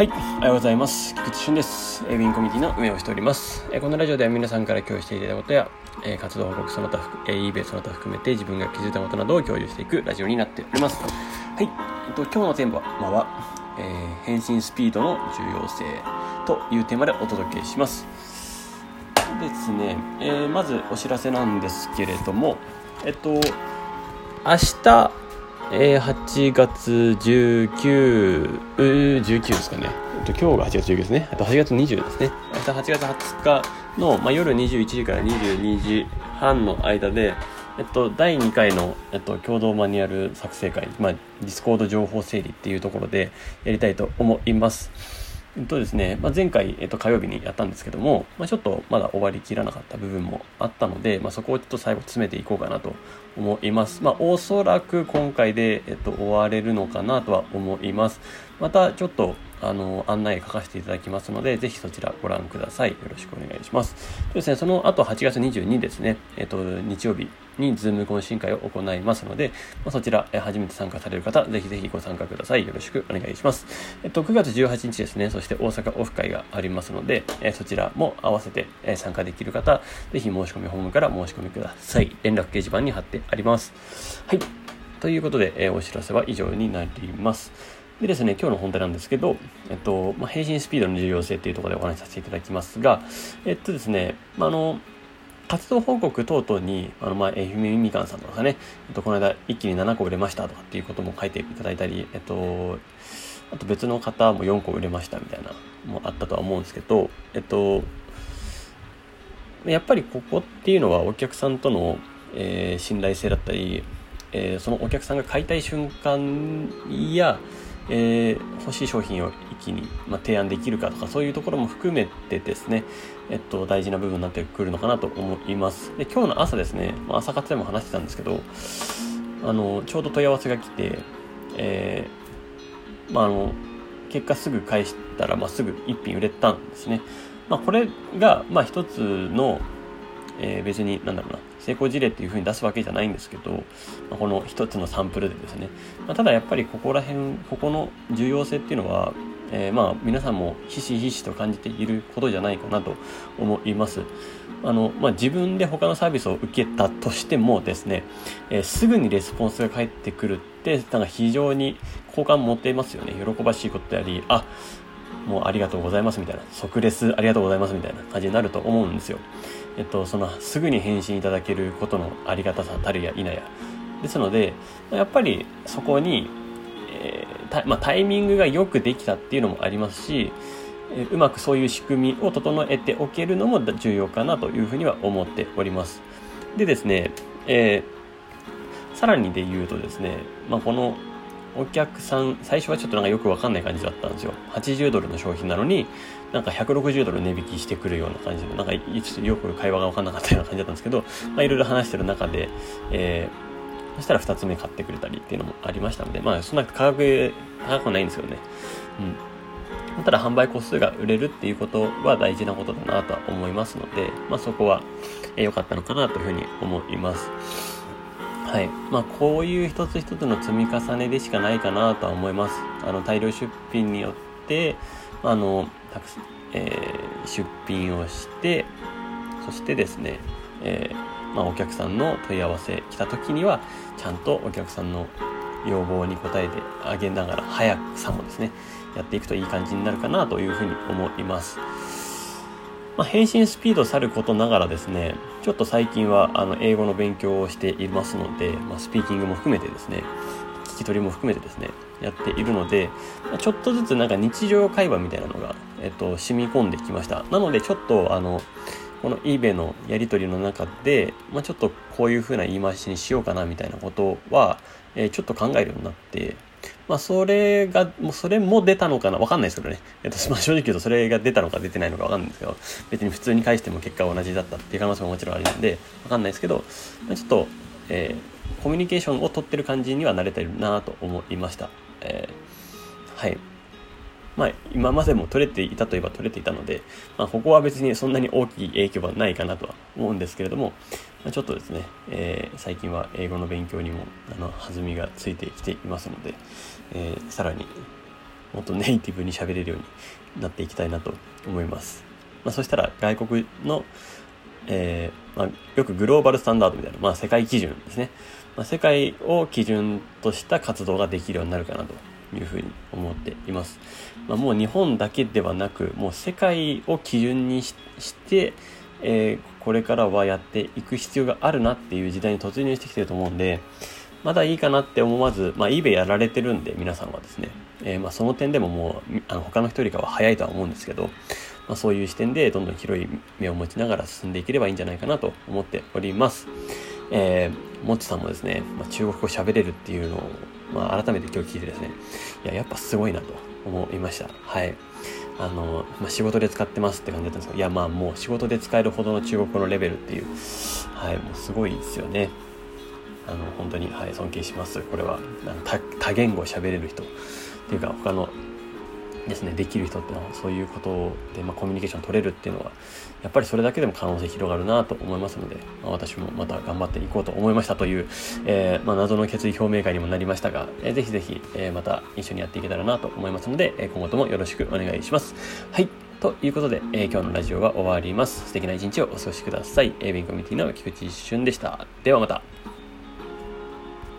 はい、おはようございます。菊池俊です。えウィンコミュニティの運営をしております。えこのラジオでは皆さんから共有していただいたことや、え活動報告その他含、えー、eBay その他含めて自分が気づいたことなどを共有していくラジオになっております。はい、えっと、今日のテーマは、えー返信スピードの重要性というテーマでお届けします。ですね、えーまずお知らせなんですけれども、えっと、明日、えー8月19、うー19ですかね。えっと今日が8月19ですね。あと8月20ですね。明日8月20日の、まあ、夜21時から22時半の間で、えっと、第2回の、えっと、共同マニュアル作成会、まあ、ディスコード情報整理っていうところでやりたいと思います。っとですね、まあ、前回、えっと、火曜日にやったんですけども、まあ、ちょっとまだ終わりきらなかった部分もあったので、まあ、そこをちょっと最後詰めていこうかなと思います。まあ、おそらく今回で、えっと、終われるのかなとは思います。また、ちょっと、あの、案内書かせていただきますので、ぜひそちらご覧ください。よろしくお願いします。そうですね、その後8月22ですね、えっと、日曜日にズーム懇親会を行いますので、ま、そちら、え初めて参加される方、ぜひぜひご参加ください。よろしくお願いします。えっと、9月18日ですね、そして大阪オフ会がありますので、えそちらも合わせて、え参加できる方、ぜひ申し込みホームから申し込みください。連絡掲示板に貼ってあります。はい。ということで、えお知らせは以上になります。でですね、今日の本題なんですけど、えっと、まあ、返信スピードの重要性っていうところでお話しさせていただきますが、えっとですね、まあ、あの、活動報告等々に、あの、まあ、え、ひめみかんさんとかね、えっと、この間一気に7個売れましたとかっていうことも書いていただいたり、えっと、あと別の方も4個売れましたみたいなもあったとは思うんですけど、えっと、やっぱりここっていうのはお客さんとの、えー信頼性だったり、えーそのお客さんが買いたい瞬間や、えー欲しい商品を一気に、まあ、提案できるかとかそういうところも含めてですね、えっと、大事な部分になってくるのかなと思います。で今日の朝ですね、まあ、朝活でも話してたんですけどあのちょうど問い合わせが来て、えーまあ、あの結果すぐ返したら、まあ、すぐ一品売れたんですね、まあ、これが、まあ、一つの、えー別になんだろうな成功事例っていうふうに出すわけじゃないんですけど、まあこの一つのサンプルでですね、まあただやっぱりここら辺ここの重要性っていうのは、えーまあ皆さんもひしひしと感じていることじゃないかなと思います。あの、まあ、自分で他のサービスを受けたとしてもですね、えーすぐにレスポンスが返ってくるってなんか非常に好感持っていますよね。喜ばしいことでありあもうありがとうございますみたいな即レスありがとうございますみたいな感じになると思うんですよ。えっと、そのすぐに返信いただけることのありがたさたるや否や。ですのでやっぱりそこに、えーたまあ、タイミングがよくできたっていうのもありますし、えうまくそういう仕組みを整えておけるのも重要かなというふうには思っております。でですね、えーさらにで言うとですね、まあ、このお客さん最初はちょっとなんかよくわかんない感じだったんですよ。80ドルの商品なのになんか160ドル値引きしてくるような感じでなんかちょっとよく会話が分かんなかったような感じだったんですけど、まあ、いろいろ話してる中で、えーそしたら2つ目買ってくれたりっていうのもありましたのでまあそんな価格高くないんですけどね。うん。ただ販売個数が売れるっていうことは大事なことだなとは思いますので、まあ、そこは良かったのかなというふうに思います。はい。まあ、こういう一つ一つの積み重ねでしかないかなとは思います。あの、大量出品によって、あの、たく、えー出品をして、そしてですね、えーまあ、お客さんの問い合わせ来た時には、ちゃんとお客さんの要望に応えてあげながら、速さもですね、やっていくといい感じになるかなというふうに思います。まあ、返信スピード去ることながらですね、ちょっと最近はあの英語の勉強をしていますので、まあ、スピーキングも含めてですね、聞き取りも含めてですね、やっているので、まあちょっとずつなんか日常会話みたいなのが、えっと、染み込んできました。なのでちょっとあの、この eBay のやり取りの中で、まあ、ちょっとこういう風な言い回しにしようかなみたいなことは、えーちょっと考えるようになって、まあ、それが、もうそれも出たのかなわかんないですけどね。えっと、まあ、正直言うとそれが出たのか出てないのかわかんないんですけど、別に普通に返しても結果は同じだったっていう可能性ももちろんあるんで、わかんないですけど、まあ、ちょっと、えーコミュニケーションを取ってる感じには慣れてるなと思いました。えーはい。まあ、今までも取れていたといえば取れていたので、まあ、ここは別にそんなに大きい影響はないかなとは思うんですけれども、まあ、ちょっとですね、えー最近は英語の勉強にもあの弾みがついてきていますので、えーさらにもっとネイティブに喋れるようになっていきたいなと思います。まあ、そしたら外国の、えー、まあ、よくグローバルスタンダードみたいな、まあ、世界基準ですね。まあ、世界を基準とした活動ができるようになるかなというふうに思っています。まあ、もう日本だけではなく、もう世界を基準にして、えー、これからはやっていく必要があるなっていう時代に突入してきてると思うんで、まだいいかなって思わず、まあ、eBay やられてるんで、皆さんはですね、えー、まあその点でももう、あの他の人よりかは早いとは思うんですけど、まあ、そういう視点でどんどん広い目を持ちながら進んでいければいいんじゃないかなと思っております。えー、もっちさんもですね、まあ、中国語喋れるっていうのを、まあ、改めて今日聞いてですね、いや、やっぱすごいなと思いました。はい。あの、まあ、仕事で使ってますって感じだったんですけど、いや、まあもう仕事で使えるほどの中国語のレベルっていう、はい、もうすごいですよね。あの、本当に、はい、尊敬します。これは、多多言語喋れる人っていうか、他のですね、できる人ってのはそういうことで、まあ、コミュニケーション取れるっていうのは、やっぱりそれだけでも可能性広がるなと思いますので、まあ、私もまた頑張っていこうと思いましたという、えー、まあ、謎の決意表明会にもなりましたが、えー、ぜひぜひ、えー、また一緒にやっていけたらなと思いますので、え今後ともよろしくお願いします。はい。ということで、え今日のラジオは終わります。素敵な一日をお過ごしください。えー、ビンコミュニティの菊池俊でした。ではまた。